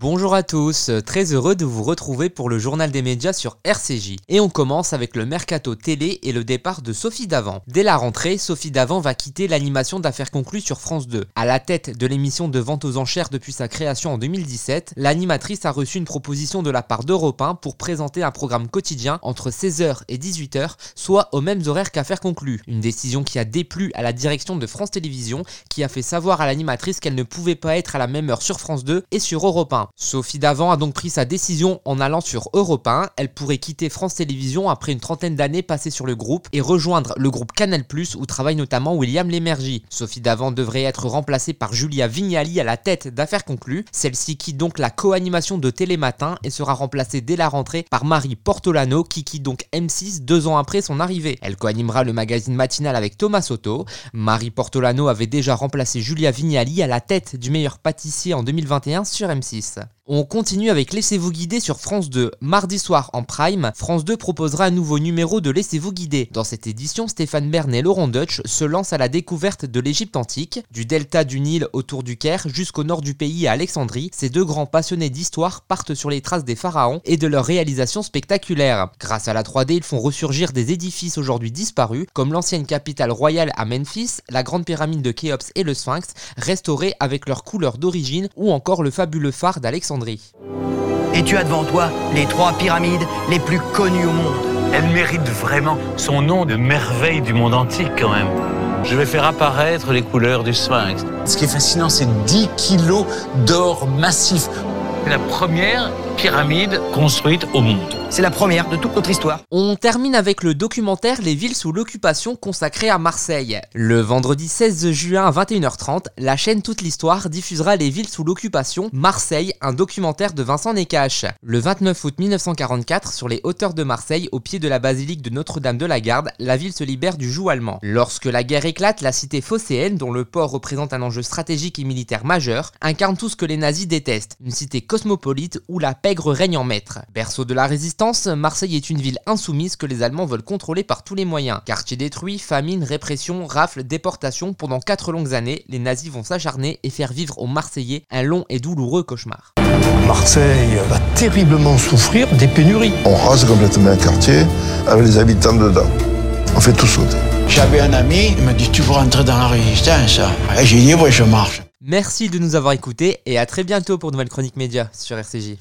Bonjour à tous, très heureux de vous retrouver pour le journal des médias sur RCJ. Et on commence avec le mercato télé et le départ de Sophie Davant. Dès la rentrée, Sophie Davant va quitter l'animation d'affaires conclues sur France 2. À la tête de l'émission de vente aux enchères depuis sa création en 2017, l'animatrice a reçu une proposition de la part d'Europe 1 pour présenter un programme quotidien entre 16h et 18h, soit aux mêmes horaires qu'affaires conclues. Une décision qui a déplu à la direction de France Télévisions, qui a fait savoir à l'animatrice qu'elle ne pouvait pas être à la même heure sur France 2 et sur Europe 1. Sophie Davant a donc pris sa décision en allant sur Europe 1. Elle pourrait quitter France Télévisions après une trentaine d'années passées sur le groupe et rejoindre le groupe Canal+, où travaille notamment William Lémergie. Sophie Davant devrait être remplacée par Julia Vignali à la tête d'Affaires conclues. Celle-ci quitte donc la co-animation de Télématin et sera remplacée dès la rentrée par Marie Portolano qui quitte donc M6 deux ans après son arrivée. Elle co-animera le magazine matinal avec Thomas Soto. Marie Portolano avait déjà remplacé Julia Vignali à la tête du meilleur pâtissier en 2021 sur M6. Ganze. On continue avec Laissez-vous guider sur France 2. Mardi soir en prime, France 2 proposera un nouveau numéro de Laissez-vous guider. Dans cette édition, Stéphane Bern et Laurent Deutsch se lancent à la découverte de l'Égypte antique, du delta du Nil autour du Caire jusqu'au nord du pays à Alexandrie. Ces deux grands passionnés d'histoire partent sur les traces des pharaons et de leurs réalisations spectaculaires. Grâce à la 3D, ils font ressurgir des édifices aujourd'hui disparus, comme l'ancienne capitale royale à Memphis, la grande pyramide de Khéops et le Sphinx, restaurés avec leurs couleurs d'origine, ou encore le fabuleux phare d'Alexandrie. Et tu as devant toi les trois pyramides les plus connues au monde. Elle mérite vraiment son nom de merveille du monde antique quand même. Je vais faire apparaître les couleurs du sphinx. Ce qui est fascinant, c'est 10 kilos d'or massif. La première pyramide construite au monde. C'est la première de toute notre histoire. On termine avec le documentaire Les villes sous l'occupation consacré à Marseille. Le vendredi 16 juin à 21h30, la chaîne Toute l'Histoire diffusera Les villes sous l'occupation Marseille, un documentaire de Vincent Nekache. Le 29 août 1944, sur les hauteurs de Marseille, au pied de la basilique de Notre-Dame de la Garde, la ville se libère du joug allemand. Lorsque la guerre éclate, la cité phocéenne, dont le port représente un enjeu stratégique et militaire majeur, incarne tout ce que les nazis détestent, une cité cosmopolite où la pègre règne en maître. Berceau de la résistance, Marseille est une ville insoumise que les Allemands veulent contrôler par tous les moyens. Quartier détruit, famine, répression, rafle, déportation, pendant quatre longues années, les nazis vont s'acharner et faire vivre aux Marseillais un long et douloureux cauchemar. Marseille va terriblement souffrir des pénuries. On rase complètement un quartier avec les habitants dedans. On fait tout sauter. J'avais un ami, il m'a dit tu veux rentrer dans la résistance Et j'ai dit ouais je marche. Merci de nous avoir écoutés et à très bientôt pour Nouvelle Chronique Média sur RCJ.